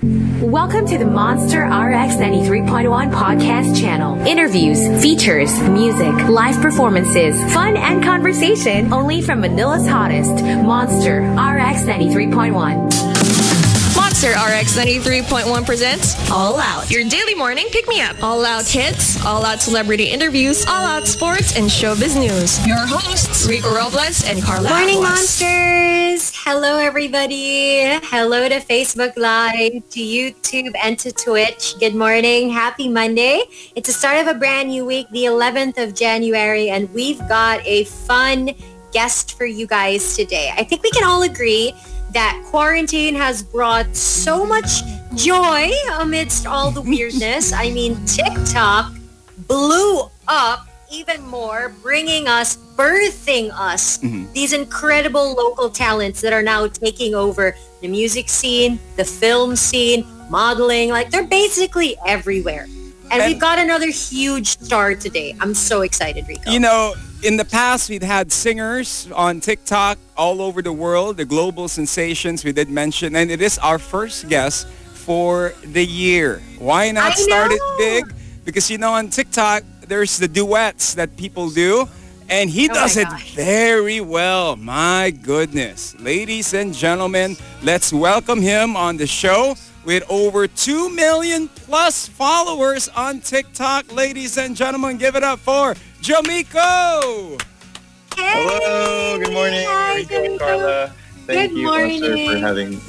Welcome to the Monster RX 93.1 podcast channel. Interviews, features, music, live performances, fun and conversation only from Manila's hottest, Monster RX 93.1. Monster RX 93.1 presents All Out, your daily morning pick me up. All out hits, all out celebrity interviews, all out sports and showbiz news. Your hosts, Rico Robles and Carla. Morning, Aguas. monsters! Hello, everybody. Hello to Facebook Live, to YouTube, and to Twitch. Good morning. Happy Monday. It's the start of a brand new week, the 11th of January, and we've got a fun guest for you guys today. I think we can all agree that quarantine has brought so much joy amidst all the weirdness. I mean, TikTok blew up even more, bringing us, birthing us, mm-hmm. these incredible local talents that are now taking over the music scene, the film scene, modeling. Like, they're basically everywhere. And, And- we've got another huge star today. I'm so excited, Rico. You know, in the past, we've had singers on TikTok all over the world, the global sensations we did mention, and it is our first guest for the year. Why not I start it big? Because, you know, on TikTok, there's the duets that people do, and he Oh does it very well. My goodness. Ladies and gentlemen, let's welcome him on the show with over 2 million plus followers on TikTok. Ladies and gentlemen, give it up for Jamiko! Hey! Hello, good morning, Hi, Rico Jamiko. Carla. Thank Good you, Monster, for morning. having.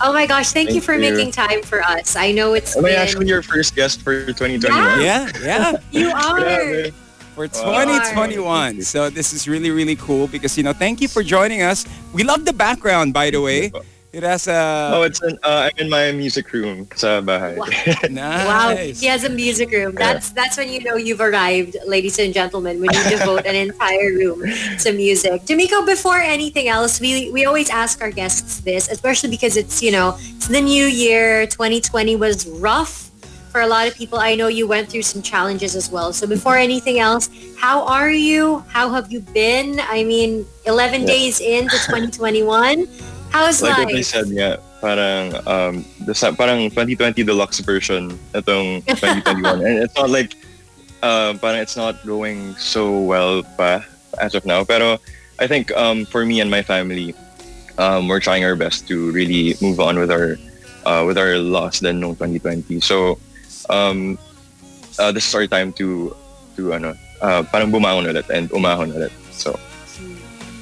Oh my gosh, thank, you for you. making time for us. I know it's Am I actually your first guest for 2021? Yeah, yeah. You are. Grabe. For Wow. 2021. So this is really, really cool because, you know, thank you for joining us. We love the background, by the way. It has Oh, it's an, uh, I'm in my music room sa bahay. Wow. Wow, he has a music room. That's that's when you know you've arrived, ladies and gentlemen, when you devote an entire room to music. Jamiko, before anything else, we we always ask our guests this, especially because it's, you know, it's the new year. 2020 was rough for a lot of people. I know you went through some challenges as well. So before anything else, how are you? How have you been? I mean, 11 Yeah. days into 2021. How's like what I life? said nga, parang, um, the, sa- parang 2020 deluxe version itong 2021. and it's not like, uh, parang it's not going so well pa as of now. Pero I think um, for me and my family, um, we're trying our best to really move on with our uh, with our loss than no 2020. So um, uh, this is our time to to ano, uh, parang bumangon ulit and umahon ulit. So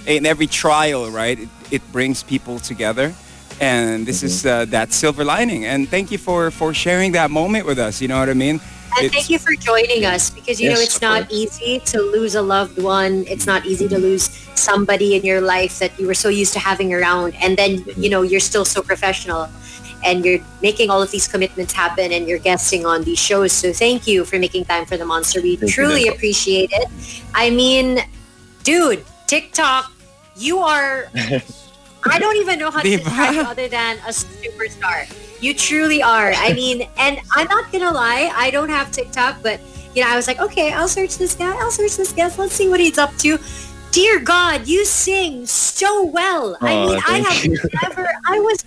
in every trial, right, it, it brings people together. And this is uh, that silver lining. And thank you for, for sharing that moment with us. You know what I mean? And It's- thank you for joining us because you know it's not course. easy to lose a loved one. It's not easy to lose somebody in your life that you were so used to having around, and then you know you're still so professional, and you're making all of these commitments happen, and you're guesting on these shows. So thank you for making time for the monster. We Thank truly Dimple. appreciate it. I mean, dude, TikTok, you are. I don't even know how to Diba? describe you other than a superstar. You truly are. I mean, and I'm not gonna lie, I don't have TikTok, but you know, I was like, okay, I'll search this guy, I'll search this guest, let's see what he's up to. Dear God, you sing so well. I mean, I have you. never, I was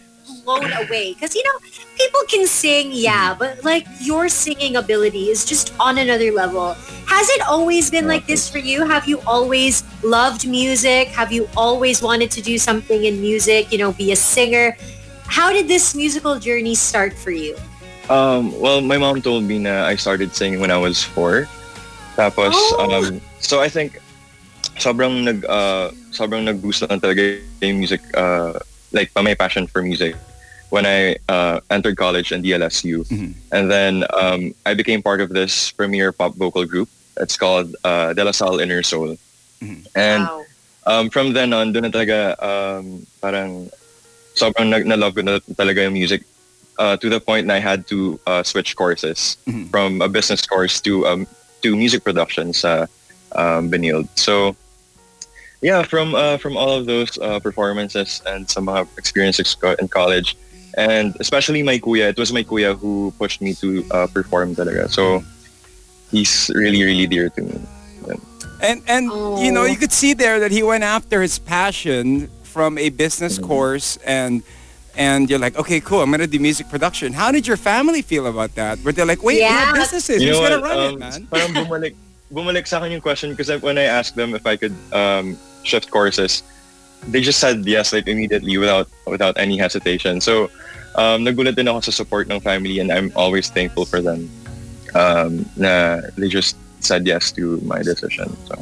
blown away because you know, people can sing, yeah, but like your singing ability is just on another level. Has it always been like this for you? Have you always loved music? Have you always wanted to do something in music? You know, be a singer? How did this musical journey start for you? Um, well, my mom told me na I started singing when I was four. Tapos, Oh! um, so I think sobrang nag uh, sobrang nag-boost lang talaga yung music uh, like my passion for music when I uh, entered college and DLSU. Mhm. And then um, I became part of this premier pop vocal group. It's called uh, De La Salle Inner Soul. Mhm. And wow. um, from then on, doon na talaga um, parang sobrang nag- na-love ko na talaga yung music uh, to the point na I had to uh, switch courses Mhm. from a business course to um, to music production sa um, Benilde. So yeah, from uh, from all of those uh, performances and some uh, experiences ko in college, and especially my kuya, it was my kuya who pushed me to uh, perform talaga. So he's really really dear to me. And and you know, Oh. you could see there that he went after his passion from a business course and and you're like, okay, cool, I'm gonna do music production. How did your family feel about that? Were they like, wait, Yeah. we have businesses, You who's know gonna what? run Um, it, man? Parang bumalik, bumalik sa akin yung question because when I asked them if I could um, shift courses, they just said yes like immediately without without any hesitation. So um, nagulat din ako sa support ng family and I'm always thankful for them. Um, na they just said yes to my decision. So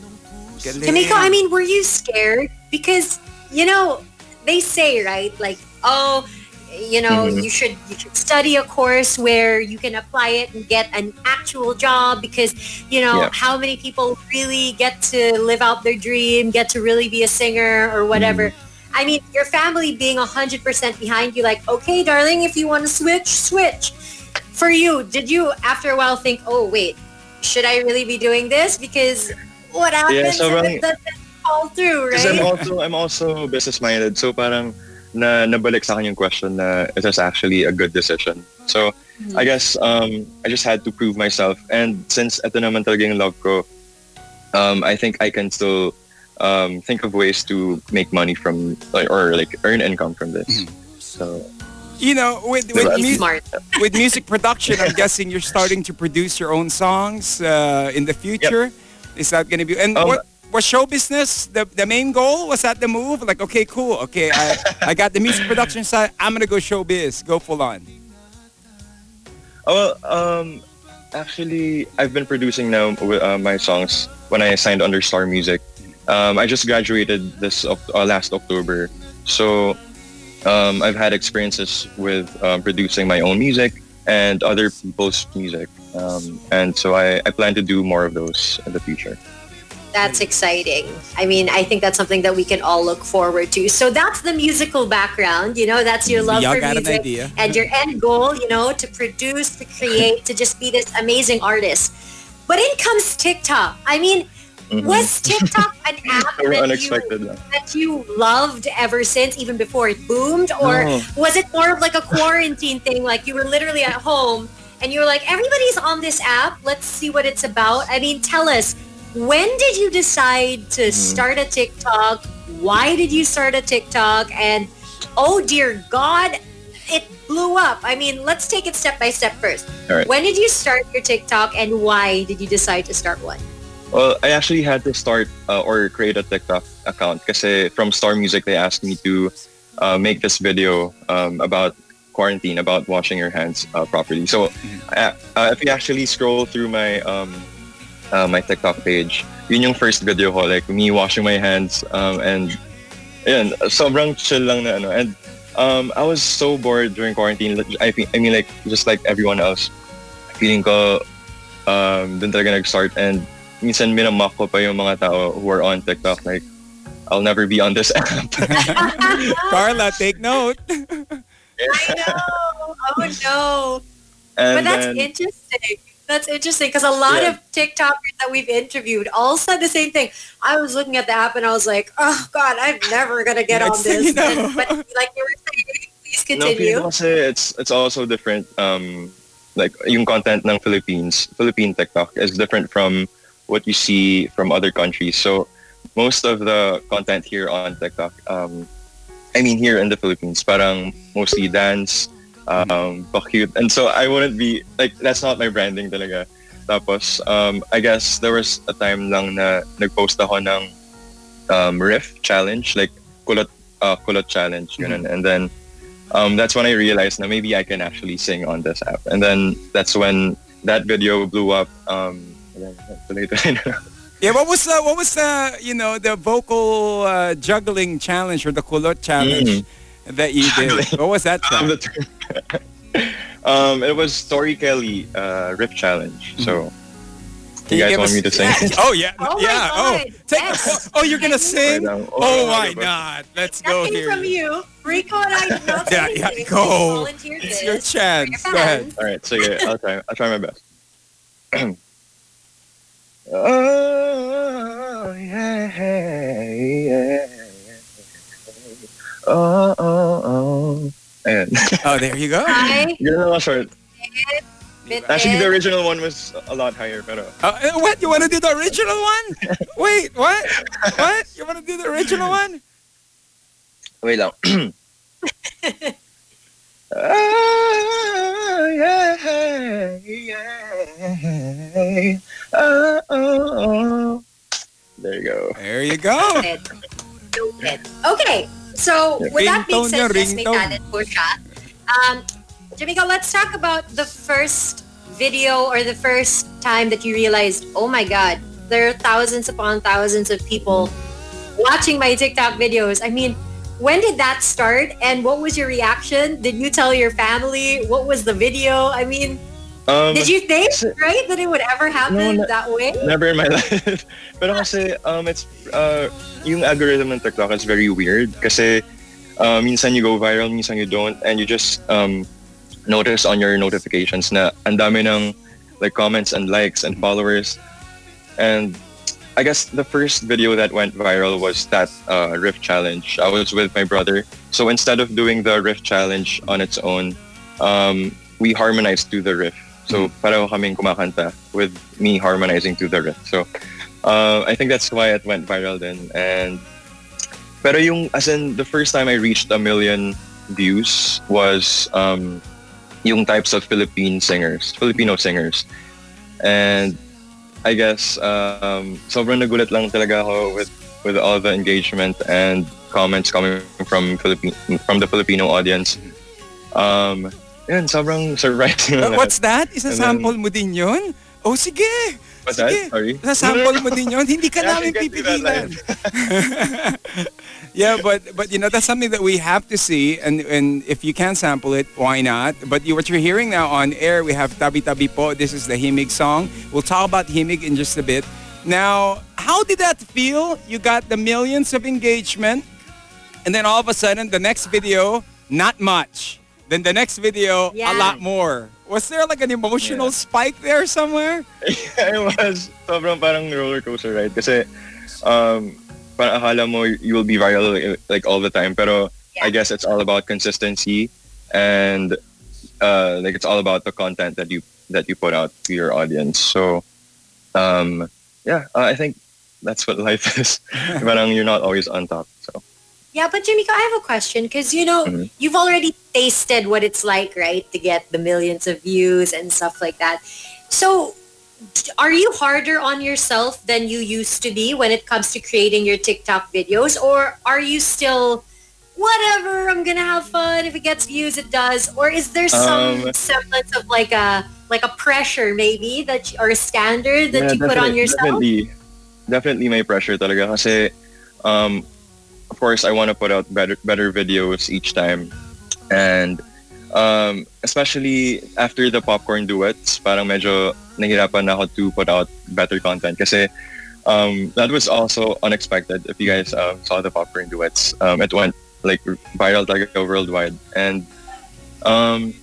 Jamiko, I mean, were you scared? Because, you know, they say, right? Like, oh, you know, Mhm. you should you should study a course where you can apply it and get an actual job because, you know, Yeah. how many people really get to live out their dream, get to really be a singer or whatever. Mm-hmm. I mean, your family being 100% behind you, like, okay, darling, if you want to switch, switch. For you, did you, after a while, think, oh, wait, should I really be doing this? Because what happens so if it doesn't fall through, Because I'm also I'm also business minded. So parang na nabalik sa akin yung question na it was actually a good decision. So I guess um, I just had to prove myself. And since ito naman talaga yung love ko, um, I think I can still um, think of ways to make money from like, or like earn income from this. So You know, with with, Diba? mu- with music production, I'm guessing you're starting to produce your own songs uh, in the future. Is that going to be? And Um, what was show business the the main goal? Was that the move? Like, okay, cool. Okay, I I got the music production side. I'm gonna go showbiz. Go full on. Well, um, actually, I've been producing now uh, my songs when I signed under Star Music. Um, I just graduated this uh, last October, so um, I've had experiences with um, producing my own music and other people's music, um, and so I, I plan to do more of those in the future. That's exciting. I mean, I think that's something that we can all look forward to. So that's the musical background, you know, that's your love Y'all for an music idea. and your end goal, you know, to produce, to create, to just be this amazing artist. But in comes TikTok. I mean, Mhm. was TikTok an app that unexpected. you, that you loved ever since, even before it boomed? Or No. was it more of like a quarantine thing? Like you were literally at home and you were like, everybody's on this app. Let's see what it's about. I mean, tell us, when did you decide to start a TikTok? Why did you start a TikTok? And oh dear God, it blew up. I mean, let's take it step by step first. All right. When did you start your TikTok and why did you decide to start one? Well, I actually had to start uh, or create a TikTok account because from Star Music they asked me to uh, make this video um, about quarantine, about washing your hands uh, properly. So uh, uh, if you actually scroll through my um, uh, my TikTok page, yun yung first video ko, like me washing my hands um, and yun, sobrang chill lang na ano. And um, I was so bored during quarantine. I, I mean like just like everyone else, feeling ko um, dun talaga nag-start and minsan minamock ko pa yung mga tao who are on TikTok like I'll never be on this app. Carla, take note. I know. Oh no. and but that's then, interesting. That's interesting because a lot Yeah. of TikTokers that we've interviewed all said the same thing. I was looking at the app and I was like, oh God, I'm never going to get on Next this. you know. But like you were saying, please no, continue. kasi it's it's also different. Um, like yung content ng Philippines, Philippine TikTok is different from what you see from other countries. So most of the content here on TikTok, um, I mean here in the Philippines, parang mostly dance, um, cute, and so I wouldn't be like that's not my branding talaga. Tapos um, I guess there was a time lang na nagpost ako ng um, riff challenge, like kulot uh, kulot challenge, ganun. and then um, that's when I realized that maybe I can actually sing on this app. And then that's when that video blew up. Um, Yeah, what was the what was the you know the vocal uh, juggling challenge or the kulot challenge that you did? What was that? um, Track? the term- um, it was Tori Kelly uh, riff challenge. So Can you guys give want us- me to sing? Yeah. Oh yeah, Oh my yeah. oh, God, take, yes. oh, you're gonna sing? Oh, Oh, my okay. God! Let's That go came here. from you. Rico and I did not Yeah, yeah, anything. go. We volunteered It's your chance. your Go ahead. All right, so yeah, I'll try. I'll try my best. oh yeah, yeah. Oh, oh, oh. Ayan. Oh, there you go. Hi. Yun na lang short. Bit Actually, the original one was a lot higher, pero Uh, uh, what? You want to do the original one? Wait, what? What? You want to do the original one? wait lang. Ah, yeah, yeah. Oh, oh, oh. There you go. There you go. Okay, so with that being said, yes, may talent po siya. Um, Jamiko, let's talk about the first video or the first time that you realized, oh my God, there are thousands upon thousands of people watching my TikTok videos. I mean, when did that start and what was your reaction? Did you tell your family? What was the video? I mean, Um, did you think, kasi- right, that it would ever happen na- that way? Never in my life. Pero kasi, um, it's, uh, yung algorithm ng TikTok is very weird. Kasi, uh, minsan you go viral, minsan you don't. And you just, um, notice on your notifications na ang dami ng, like, comments and likes and followers. And I guess the first video that went viral was that uh, riff challenge. I was with my brother. So instead of doing the riff challenge on its own, um, we harmonized to the riff. So pareho kaming kumakanta with me harmonizing to the riff. So uh, I think that's why it went viral then. And pero yung as in the first time I reached a million views was um, yung types of Philippine singers, Filipino singers. And I guess um, sobrang nagulat lang talaga ako with with all the engagement and comments coming from Philippine from the Filipino audience. Um, yun, sobrang surprising. Uh, what's that? Isa-sample And mo din yun? Oh, sige. What's that? sige. Sorry? Isa-sample mo din yun. Hindi ka I namin actually can't do that pipigilan. yeah, but but you know that's something that we have to see, and and if you can sample it, why not? But you, what you're hearing now on air, we have Tabi Tabi Po. This is the Himig song. We'll talk about Himig in just a bit. Now, how did that feel? You got the millions of engagement, and then all of a sudden, the next video, not much. Then the next video, a lot more. Was there like an emotional spike there somewhere? it was. Sobrang parang roller coaster ride. Kasi um parang akala mo you will be viral like all the time. Pero I guess it's all about consistency and uh like it's all about the content that you that you put out to your audience. So um yeah uh, I think that's what life is. Parang you're not always on top so Yeah, but Jamiko, I have a question because you know Mhm. you've already tasted what it's like, right, to get the millions of views and stuff like that. So, are you harder on yourself than you used to be when it comes to creating your TikTok videos, or are you still whatever? I'm gonna have fun. If it gets views, it does. Or is there some Um, semblance of like a like a pressure maybe that you, or a standard that Yeah, you put on yourself? Definitely, definitely my pressure talaga kasi um, of course I want to put out better better videos each time. And um, especially after the popcorn duets parang medyo nahirapan na ako to put out better content. Kasi um, that was also unexpected if you guys um, saw the popcorn duets um, it went like viral talaga worldwide. And um,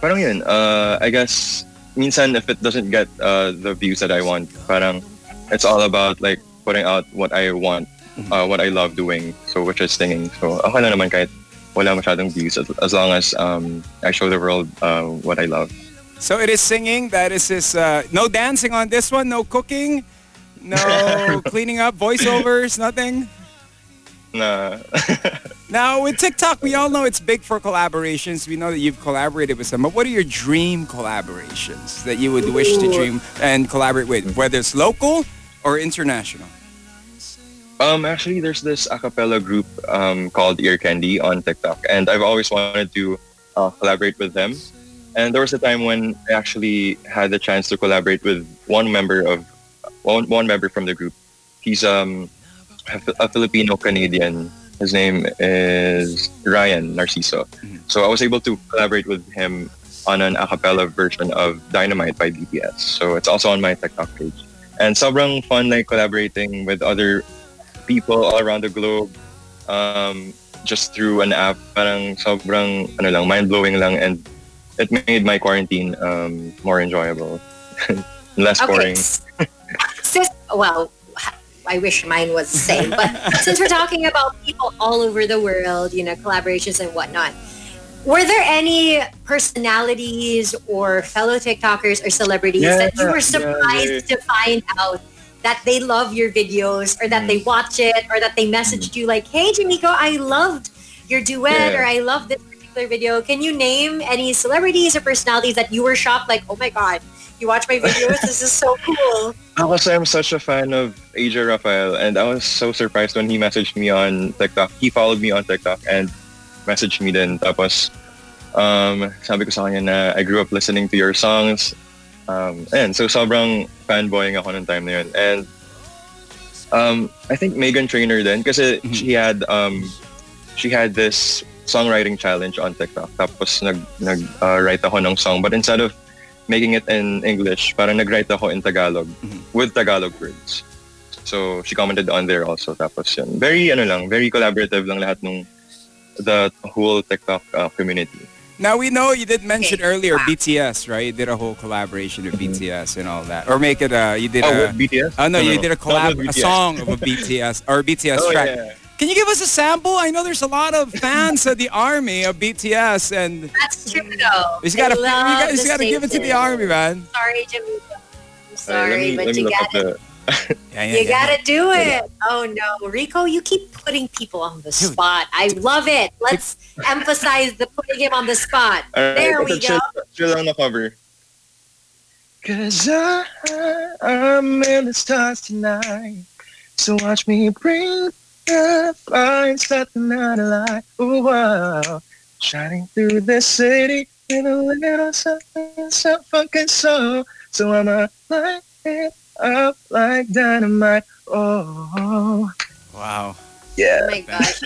parang yun uh, I guess minsan if it doesn't get uh, the views that I want, parang it's all about like putting out what I want, uh, what I love doing, so which is singing. So okay na naman kahit wala masyadong views as, as long as um, I show the world uh, what I love. So it is singing. That is his. Uh, no dancing on this one. No cooking. No cleaning up. Voiceovers. Nothing. Na Now with TikTok, we all know it's big for collaborations. We know that you've collaborated with some. But what are your dream collaborations that you would wish to dream and collaborate with, whether it's local or international? Um, actually, there's this a cappella group um, called Ear Candy on TikTok, and I've always wanted to uh, collaborate with them. And there was a time when I actually had the chance to collaborate with one member of one, one member from the group. He's um, a, Filipino Canadian. His name is Ryan Narciso. So I was able to collaborate with him on an a cappella version of Dynamite by BTS. So it's also on my TikTok page. And sobrang fun like collaborating with other people all around the globe um, just through an app. Parang sobrang ano lang, mind-blowing lang and it made my quarantine um, more enjoyable. Less boring. s- Sis, well, I wish mine was the same. But since we're talking about people all over the world, you know, collaborations and whatnot, were there any personalities or fellow TikTokers or celebrities Yeah, that you were yeah, surprised to find out that they love your videos or that Mm. they watch it or that they messaged you like, hey, Jamiko, I loved your duet Yeah. or I love this particular video. Can you name any celebrities or personalities that you were shocked, like, oh my god, you watch my videos? this is so cool. Because I'm such a fan of AJ Rafael, and I was so surprised when he messaged me on TikTok. He followed me on TikTok and messaged me then. Tapos, um, sabi ko sa kanya na I grew up listening to your songs. Um, and so sobrang fanboying ako nung time na yun. And um, I think Megan Trainer then kasi mm-hmm. she had um, she had this songwriting challenge on TikTok. Tapos nag nag uh, write ako ng song but instead of making it in English, parang nag-write ako in Tagalog mm-hmm. with Tagalog words. So she commented on there also tapos yun. Very ano lang, very collaborative lang lahat nung the whole TikTok uh, community. Now we know you did mention earlier BTS, right? You did a whole collaboration with mm-hmm. BTS and all that, or make it a you did oh, a BTS. Oh no, no you no. did a collab, a song of a BTS or a BTS oh, track. Yeah. Can you give us a sample? I know there's a lot of fans of the army of BTS, and that's true though. You gotta, you guys gotta give it to the army, man. Sorry, Jimmy. I'm sorry, but you gotta. yeah, yeah, you gotta do it. Oh no, Rico, you keep putting people on the spot. I love it. Let's emphasize the putting him on the spot. Right, there we go. Chill, on the cover. Cause I, I'm in the stars tonight. So watch me bring the and set the night alight. Ooh, wow. Shining through the city with a little something, so fucking soul. So I'm a light it up like dynamite. Oh. Wow. Yeah. Oh my gosh.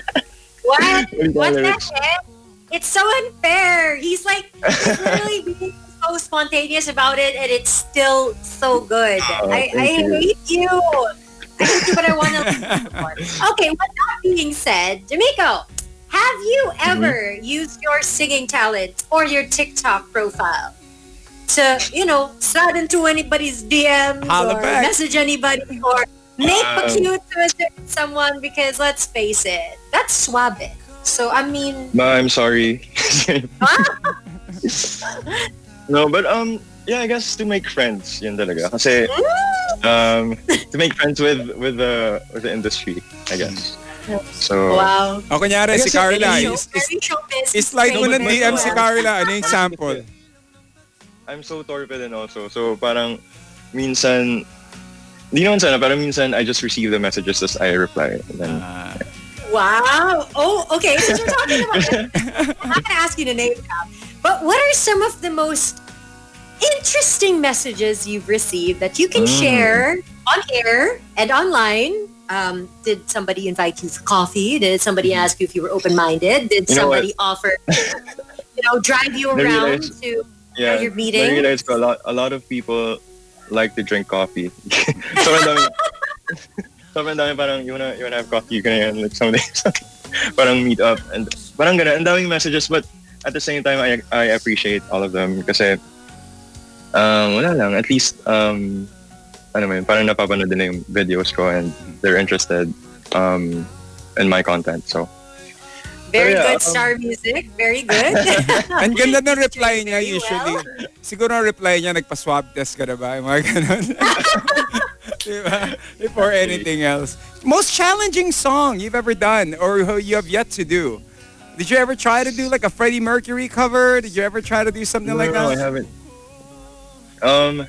what? what the heck? It's so unfair. He's like he's literally being so spontaneous about it and it's still so good. Oh, I, I hate you. I hate you, but I want to. okay, with that being said, Jamiko, have you mm-hmm. ever mm-hmm. used your singing talent or your TikTok profile to, you know, slide into anybody's DMs Holla or back. message anybody or make a cute to someone because let's face it, that's suave. So I mean, Ma, I'm sorry. no, but um, yeah, I guess to make friends, yun talaga. Kasi mm. um, to make friends with with the with the industry, I guess. So, wow. O kunyari si Carla, is, is, is like mo ng DM si Carla, ano yung sample? I'm so torpe din also. So parang minsan, di naman sana, pero minsan I just receive the messages as I reply. And then, uh, Wow. Oh, okay. Since we're talking about it, I'm not going to ask you to name drop, but what are some of the most interesting messages you've received that you can mm. share on air and online? Um, did somebody invite you for coffee? Did somebody mm-hmm. ask you if you were open-minded? Did you somebody offer, you know, drive you around to yeah, your meeting? I realized a lot, a lot of people like to drink coffee. so sobrang dami parang, you wanna, you wanna have coffee, you can like someday, parang meet up, and parang ganun, ang daming messages, but at the same time, I, I appreciate all of them kasi, um, wala lang, at least, um, ano yun, parang napapanood nila yung videos ko and they're interested um, in my content, so. Very yeah, good um, star music. Very good. Ang ganda ng reply niya usually. Well. Siguro ang reply niya, nagpa-swab test ka na ba? Yung mga ganun. Before anything else. Most challenging song you've ever done or you have yet to do? Did you ever try to do like a Freddie Mercury cover? Did you ever try to do something no, like that? No, I haven't. Um,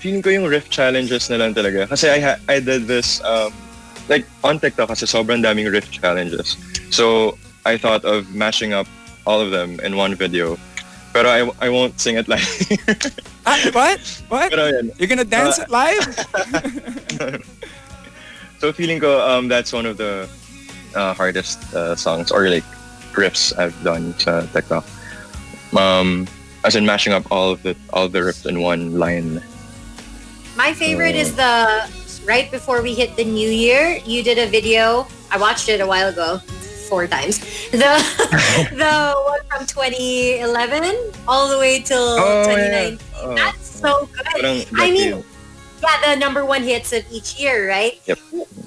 feeling ko yung riff challenges na lang talaga. Kasi I, ha- I did this, um, like on TikTok kasi sobrang daming riff challenges. So I thought of mashing up all of them in one video. Pero I, I won't sing it live. ah, what? What? Pero yan. You're gonna dance uh, it live? so feeling ko um, that's one of the uh, hardest uh, songs or like riffs I've done sa TikTok. Um, as in mashing up all of the all of the riffs in one line. My favorite is the right before we hit the new year. You did a video. I watched it a while ago four times. The the one from 2011 all the way till oh, 2019. Yeah. Oh. That's so good. I mean, yeah, the number one hits of each year, right? Yep.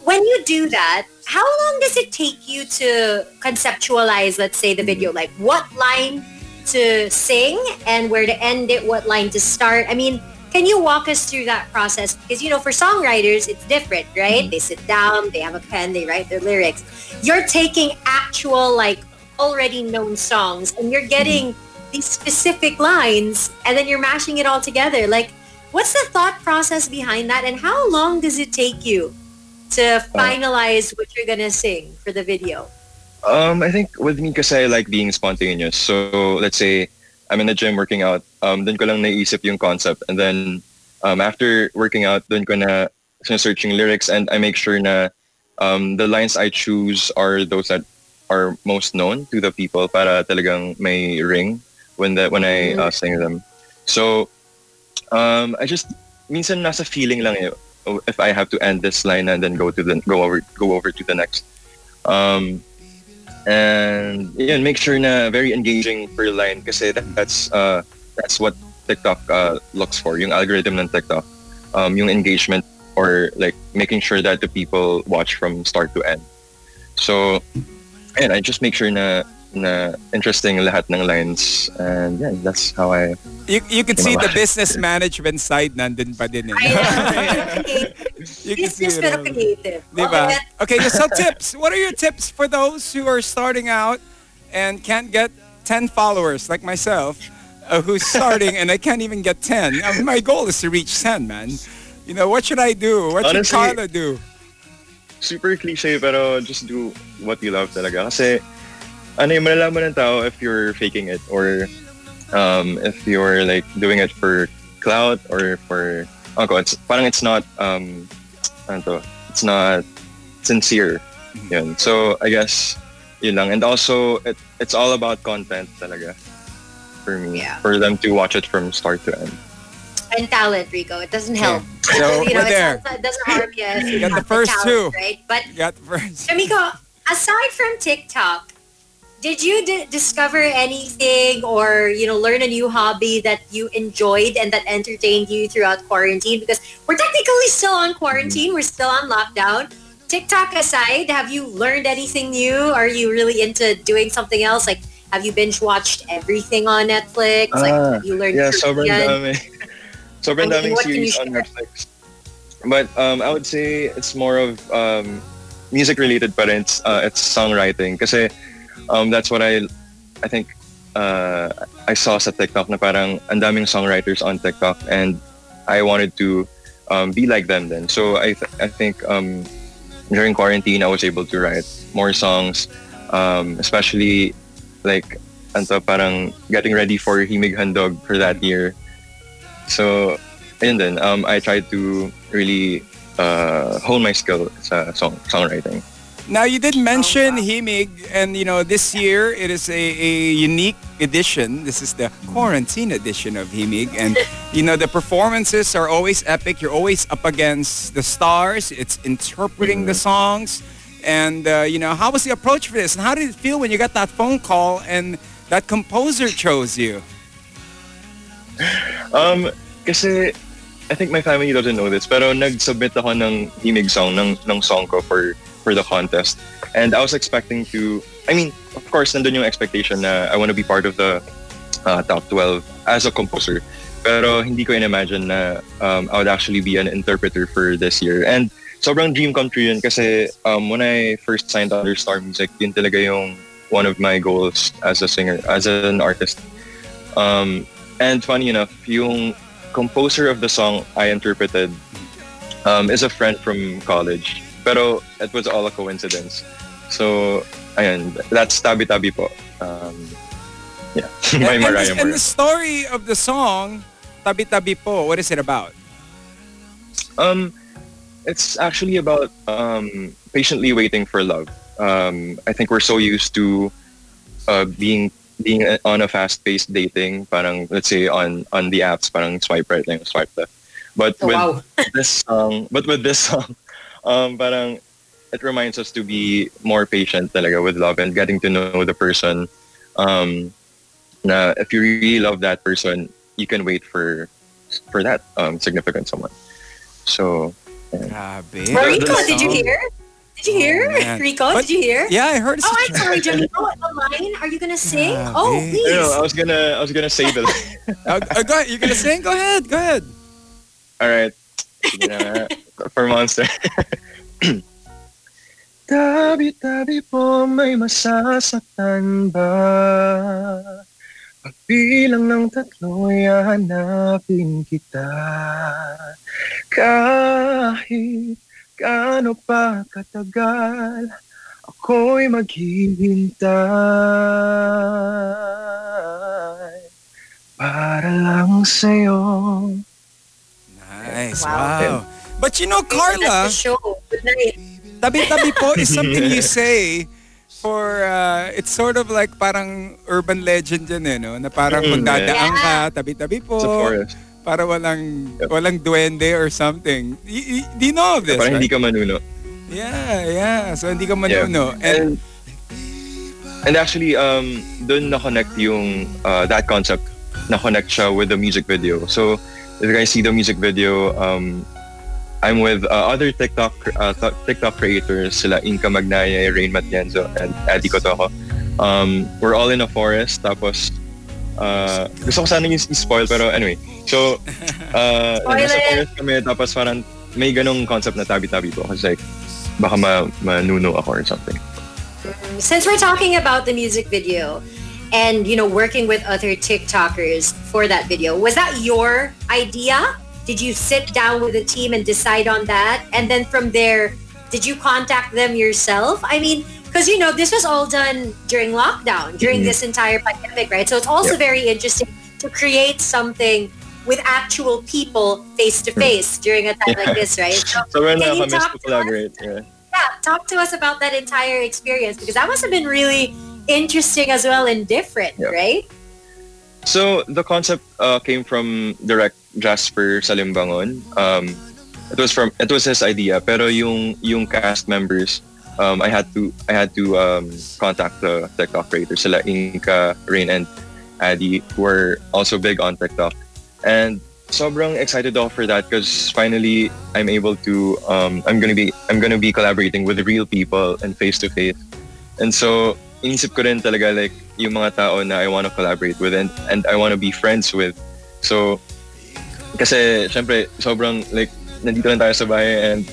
When you do that, how long does it take you to conceptualize, let's say, the video? Mm-hmm. Like what line to sing and where to end it, what line to start? I mean, can you walk us through that process? Because, you know, for songwriters, it's different, right? Mm-hmm. They sit down, they have a pen, they write their lyrics. You're taking actual, like, already known songs and you're getting these specific lines and then you're mashing it all together. Like, what's the thought process behind that and how long does it take you to finalize what you're gonna sing for the video? Um, I think with me because I like being spontaneous. So let's say I'm in the gym working out, um, dun ko lang naisip yung concept. And then um, after working out, dun ko na searching lyrics and I make sure na um, the lines I choose are those that are most known to the people para talagang may ring when the when I uh, sing them. So um, I just minsan nasa feeling lang eh, if I have to end this line and then go to the go over go over to the next. Um, and yun, make sure na very engaging per line kasi that, that's uh, that's what TikTok uh, looks for, yung algorithm ng TikTok. Um, yung engagement or like making sure that the people watch from start to end. So, and I just make sure na na interesting lahat ng lines and yeah, that's how I You, you can see the business management side nandun pa din. Eh. I. You can see Business it pero creative. Diba? Okay. Okay, so tips. What are your tips for those who are starting out and can't get 10 followers like myself uh, who's starting and I can't even get 10? I mean, my goal is to reach 10, man. You know, what should I do? What should Honestly- Carla do? super cliche pero just do what you love talaga kasi ano yung malalaman ng tao if you're faking it or um, if you're like doing it for clout or for ako it's parang it's not um ano to, it's not sincere yun so I guess yun lang and also it, it's all about content talaga for me Yeah. for them to watch it from start to end And talent, Rico. It doesn't help. So, you know, we're there. Not, it doesn't harm you you got the have first talent, two. right? But You got the first. Jamiko, aside from TikTok, did you d- discover anything or you know learn a new hobby that you enjoyed and that entertained you throughout quarantine? Because we're technically still on quarantine, we're still on lockdown. TikTok aside, have you learned anything new? Are you really into doing something else? Like, have you binge watched everything on Netflix? like, Ah, have you learned Yeah, sobrang dami. sobrang I mean, daming what can you series on? Netflix. But um, I would say it's more of um, music related but it's, uh, it's songwriting. Kasi um, that's what I I think uh, I saw sa TikTok na parang ang daming songwriters on TikTok and I wanted to um, be like them then. So I, th- I think um, during quarantine I was able to write more songs, um, especially like anto parang getting ready for Himig Handog for that year. So, ayun din, um, I tried to really uh, hone my skill sa song songwriting. Now you did mention wow. Himig, and you know this year it is a, a unique edition. This is the quarantine edition of Himig, and you know the performances are always epic. You're always up against the stars. It's interpreting the songs, and uh, you know how was the approach for this, and how did it feel when you got that phone call and that composer chose you? Um, kasi I think my family doesn't know this, pero nag-submit ako ng Himig song, ng, ng song ko for, for the contest. And I was expecting to, I mean, of course, nandun yung expectation na I want to be part of the uh, top 12 as a composer. Pero hindi ko in-imagine na um, I would actually be an interpreter for this year. And sobrang dream come true yun kasi um, when I first signed under Star Music, yun talaga yung one of my goals as a singer, as an artist. Um, and funny enough, yung composer of the song I interpreted um, is a friend from college. Pero it was all a coincidence. So, ayun, that's Tabi Tabi po. Um, yeah, by and, and, Mariah the, and the story of the song, Tabi Tabi Po, what is it about? Um, it's actually about um, patiently waiting for love. Um, I think we're so used to uh, being being on a fast-paced dating, parang let's say on on the apps, parang swipe right lang, swipe left. But Oh, with wow. this song, but with this song, um, parang it reminds us to be more patient talaga with love and getting to know the person. Um, na if you really love that person, you can wait for for that um, significant someone. So Grabe. Well, Rico, did you hear? Did you hear? Oh. Rico, But- did you hear? Yeah, I heard it's Oh, a I'm sorry, Jamiko. The line? Are you gonna sing? Grabe. Oh, I please. know, I was gonna I was gonna say that. Uh, uh, go ahead. You're gonna sing? Go ahead. Go ahead. All right. For Monster. Tabi-tabi po may masasaktan ba? Pagbilang ng tatlo'y hanapin kita Kahit gaano pa katagal Ako'y maghihintay Para lang sa'yo Nice. Wow. Wow. But you know, Carla, tabi-tabi po is something you say for, uh, it's sort of like parang urban legend yan eh, no? Na parang kung Mm, dadaan yeah. ka, tabi-tabi po. Sa forest Para walang, Yep. walang duwende or something. Y- y- do you know of this, Parang right? hindi ka manuno Yeah, yeah. So hindi ka manuno. And, And, and actually, um, doon na-connect yung, uh, that concept, na-connect siya with the music video. So, if you guys see the music video, um, I'm with uh, other TikTok uh, TikTok creators, sila Inka Magnaye, Rain Matienzo, and Adi Kotoko. Um, we're all in a forest, tapos, uh, gusto ko sana yung spoil pero anyway. So, uh, Spoil nasa it! forest kami, tapos parang may ganong concept na tabi-tabi po. Kasi like, baka ma manuno ako or something. Since we're talking about the music video and, you know, working with other TikTokers for that video, was that your idea? Did you sit down with the team and decide on that? And then from there, did you contact them yourself? I mean, because, you know, this was all done during lockdown, during Mhm. this entire pandemic, right? So it's also Yep. very interesting to create something with actual people face to face during a time like this, right? So, So you nakamiss talk to collaborate, yeah. yeah, talk to us about that entire experience because that must have been really interesting as well and different, Yeah. right? So the concept uh, came from direct Jasper Salimbangon. Um, it was from it was his idea, pero yung yung cast members, um, I had to I had to um, contact the TikTok creators, sila Inka, Rain, and Addy, who were also big on TikTok, and sobrang excited ako for that because finally I'm able to um, I'm gonna be I'm gonna be collaborating with real people and face to face, and so inisip ko rin talaga like yung mga tao na I want to collaborate with and, and I want to be friends with. So, kasi syempre sobrang like nandito lang tayo sa bahay and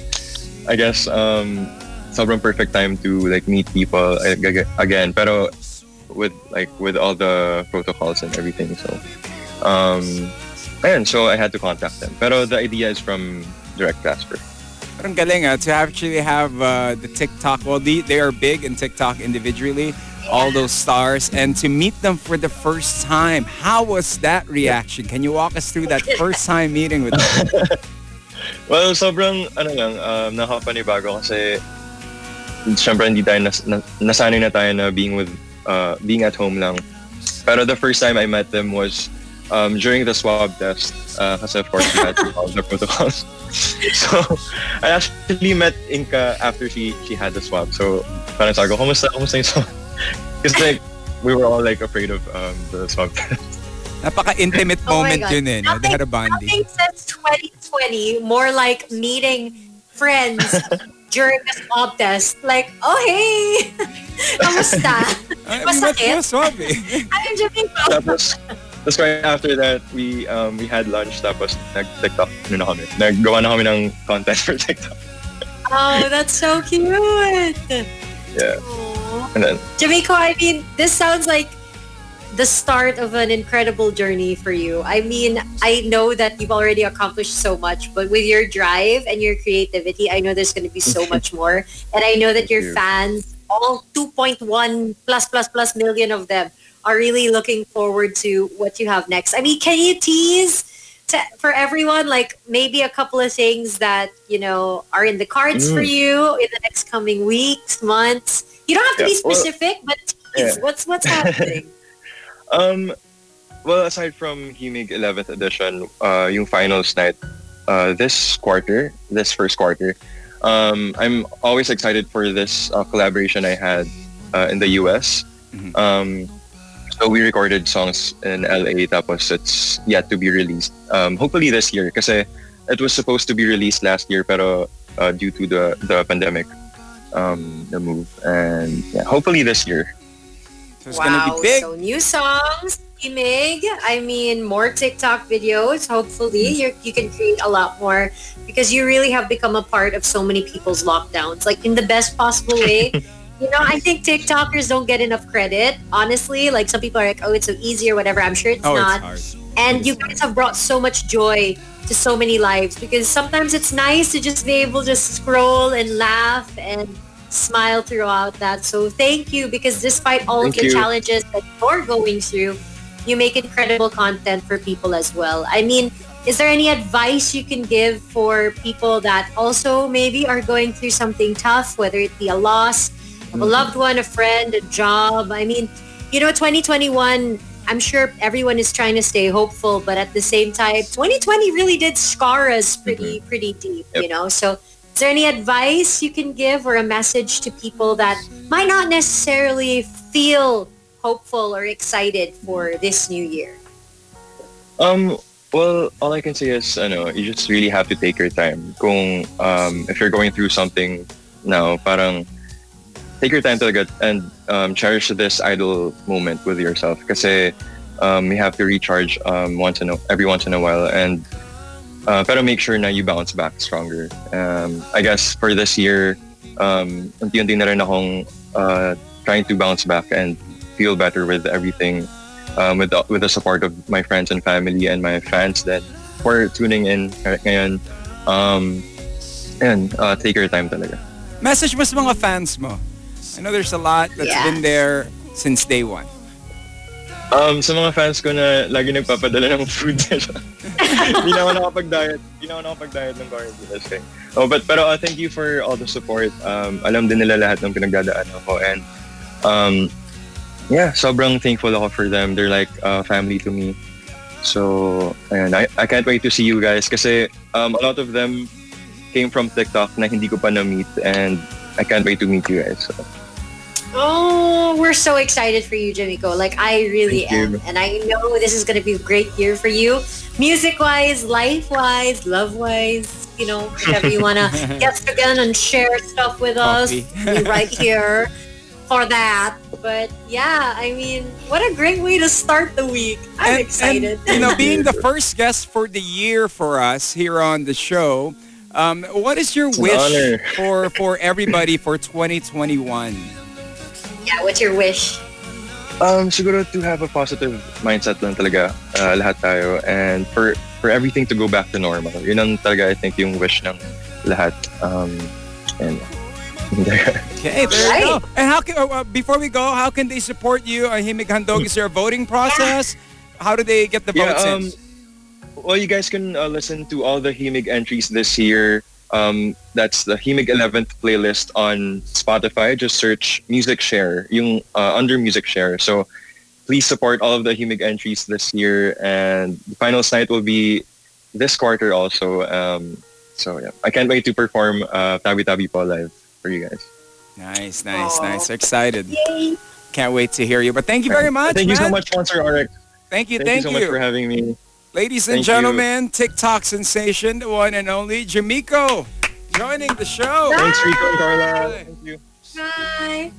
I guess um, sobrang perfect time to like meet people ag- ag- again. Pero with like with all the protocols and everything. So, um, ayun, so I had to contact them. Pero the idea is from Direct Jasper. Parang galing ah, to actually have uh, the TikTok, well, they, they are big in TikTok individually, all those stars, and to meet them for the first time. How was that reaction? Can you walk us through that first time meeting with them? Well, sobrang ano lang, um, nakapanibago kasi syempre hindi tayo nas, na, nasanay na tayo na being with uh, being at home lang. Pero the first time I met them was um, during the swab test uh, kasi of course we had to follow the protocols. so I actually met Inka after she she had the swab. So parang sabi ko, kumusta, kumusta yung swab? Because like we were all like afraid of um, the swab test. Napaka-intimate Oh moment God. yun eh. No? They had a bonding. Nothing says 2020 more like meeting friends during the swab test. Like, oh hey, kamusta? Ay, Masakit? mas swab eh. I'm Jamiko. tapos, tapos right after that, we um, we had lunch tapos nag-TikTok ano na kami. Naggawa na kami ng content for TikTok. Oh, that's so cute. Yeah. Aw. Then, Jamiko, I mean, this sounds like the start of an incredible journey for you. I mean, I know that you've already accomplished so much, but with your drive and your creativity, I know there's going to be so much more. And I know that your you. fans, all 2.1 plus plus plus million of them, are really looking forward to what you have next. I mean, can you tease to, for everyone, like maybe a couple of things that, you know, are in the cards for Mm. you in the next coming weeks, months? You don't have to be Yeah, well, specific, but tease. yeah. What's what's happening? um, well, aside from Himig 11th edition, uh, yung finals night, uh, this quarter, this first quarter, um, I'm always excited for this uh, collaboration I had uh, in the US. Mhm. Um, so we recorded songs in LA, tapos it's yet to be released. Um, hopefully this year, because it was supposed to be released last year, pero uh, due to the the pandemic, um, the move, and yeah, hopefully this year. So it's gonna wow. be big. So new songs, Himig. I mean, more TikTok videos. Hopefully, you you can create a lot more because you really have become a part of so many people's lockdowns, like in the best possible way. you know, I think TikTokers don't get enough credit. Honestly, like some people are like, "Oh, it's so easy" or whatever. I'm sure it's oh, not. It's hard. And you guys have brought so much joy to so many lives because sometimes it's nice to just be able to scroll and laugh and smile throughout that. So thank you because despite all Thank of the you. challenges that you're going through, you make incredible content for people as well. I mean, is there any advice you can give for people that also maybe are going through something tough, whether it be a loss of a mm-hmm. loved one, a friend, a job? I mean, you know, 2021, I'm sure everyone is trying to stay hopeful, but at the same time, 2020 really did scar us pretty, pretty deep, Yep. you know? So is there any advice you can give or a message to people that might not necessarily feel hopeful or excited for this new year? Um, well, all I can say is, ano, you just really have to take your time. Kung, um, if you're going through something now, parang take your time talaga and um, cherish this idle moment with yourself. Kasi um, you have to recharge um, once in a, every once in a while and uh, pero make sure na you bounce back stronger. Um, I guess for this year, um, unti-unti na rin akong uh, trying to bounce back and feel better with everything um, with the, with the support of my friends and family and my fans that were tuning in ngayon. Um, and uh, take your time talaga. Message mo sa mga fans mo. I know there's a lot that's Yeah. been there since day one. Um, sa mga fans ko na lagi nagpapadala ng food nila. Hindi na ako nakapag-diet. Hindi na ako nakapag-diet ng quarantine. That's okay. Oh, but, pero uh, thank you for all the support. Um, alam din nila lahat ng pinagdadaan ako. And um, yeah, sobrang thankful ako for them. They're like uh, family to me. So, and I, I can't wait to see you guys kasi um, a lot of them came from TikTok na hindi ko pa na-meet and I can't wait to meet you guys. So, Oh, we're so excited for you, Jamiko. Like I really Thank you. am. And I know this is gonna be a great year for you. Music wise, life wise, love wise, you know, whatever you wanna get together and share stuff with us. Coffee. We're right here for that. But yeah, I mean, what a great way to start the week. I'm And- excited. And, you know, being the first guest for the year for us here on the show, um, what is your an wish for for everybody for 2021? Yeah, what's your wish? Um, siguro to have a positive mindset lang talaga uh, lahat tayo and for for everything to go back to normal. Yun ang talaga I think yung wish ng lahat. Um, and Okay, there you Right. go. And how can, uh, uh, before we go, how can they support you on Himig Handog? Is there a voting process? How do they get the Yeah, votes um, in? well, you guys can uh, listen to all the Himig entries this year. Um, that's the Himig 11th playlist on Spotify. Just search Music Share, yung uh, under Music Share. So please support all of the Himig entries this year. And the final night will be this quarter also. Um, so yeah, I can't wait to perform uh, Tabi Tabi Po live for you guys. Nice, nice, Aw. nice. Excited. Yay. Can't wait to hear you. But thank you very much. Thank you so much, sponsor Arik. Thank you, Thank, thank, you so much for having me. Ladies and Thank you. gentlemen, TikTok sensation, the one and only Jamiko, joining the show. Thanks, Rico and Carla. Thank you. Bye.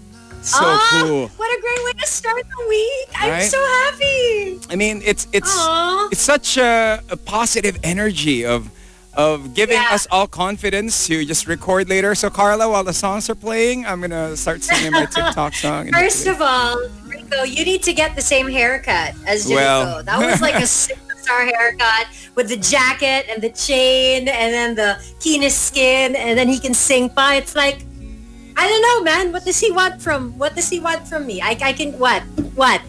So cool. What a great way to start the week. I'm so happy. I mean, it's it's Aw. it's such a, a positive energy of of giving Yeah. us all confidence to just record later. So Carla, while the songs are playing, I'm gonna start singing my TikTok song. First of all, Rico, you need to get the same haircut as Jamiko. Well. that was like a superstar haircut with the jacket and the chain and then the keenest skin and then he can sing pa. It's like, I don't know, man. What does he want from, what does he want from me? I, I can, what? What?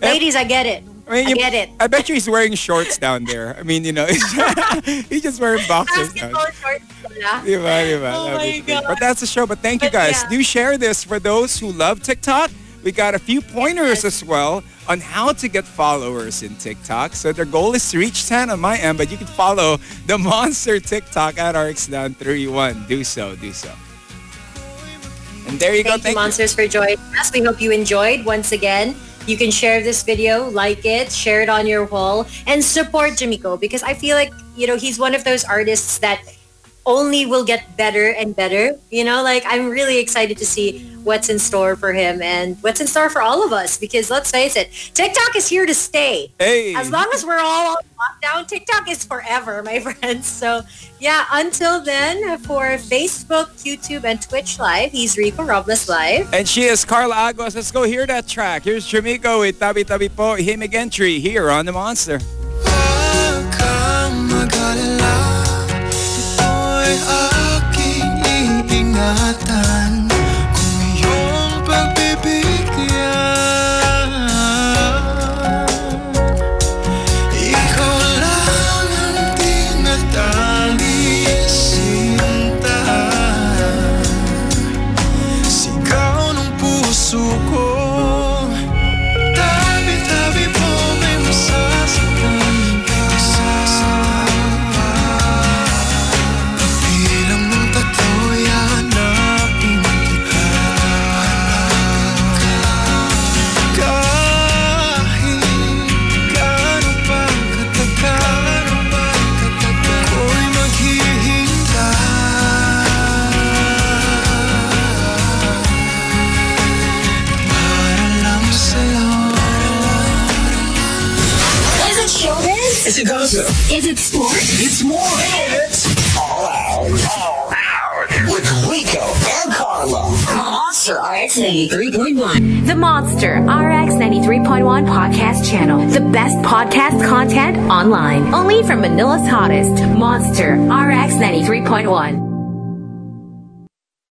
Ladies, I get it. I mean, I you- get it. I bet you he's wearing shorts down there. I mean, you know, he's just wearing boxers now. Basketball shorts. Diba, diba? Oh my. God. But that's the show. But thank you guys. yeah. Do share this for those who love TikTok. We got a few pointers as well on how to get followers in TikTok. So their goal is to reach 10 on my end, but you can follow the monster TikTok at RxDown31. Do so, do so. And there you go. Thank you, Monsters, for joining us. We hope you enjoyed. Once again, you can share this video, like it, share it on your wall, and support Jamiko because I feel like, you know, he's one of those artists that only will get better and better. You know, like I'm really excited to see what's in store for him and what's in store for all of us because let's face it, TikTok is here to stay. Hey. As long as we're all on lockdown, TikTok is forever, my friends. So yeah, until then, for Facebook, YouTube, and Twitch Live, he's Rico Robles Live. And she is Carla Agos. Let's go hear that track. Here's Jamiko with Tabi Tabi Po, Himig Entry here on The Monster. Is best podcast content online. Only from Manila's hottest. Monster RX 93.1.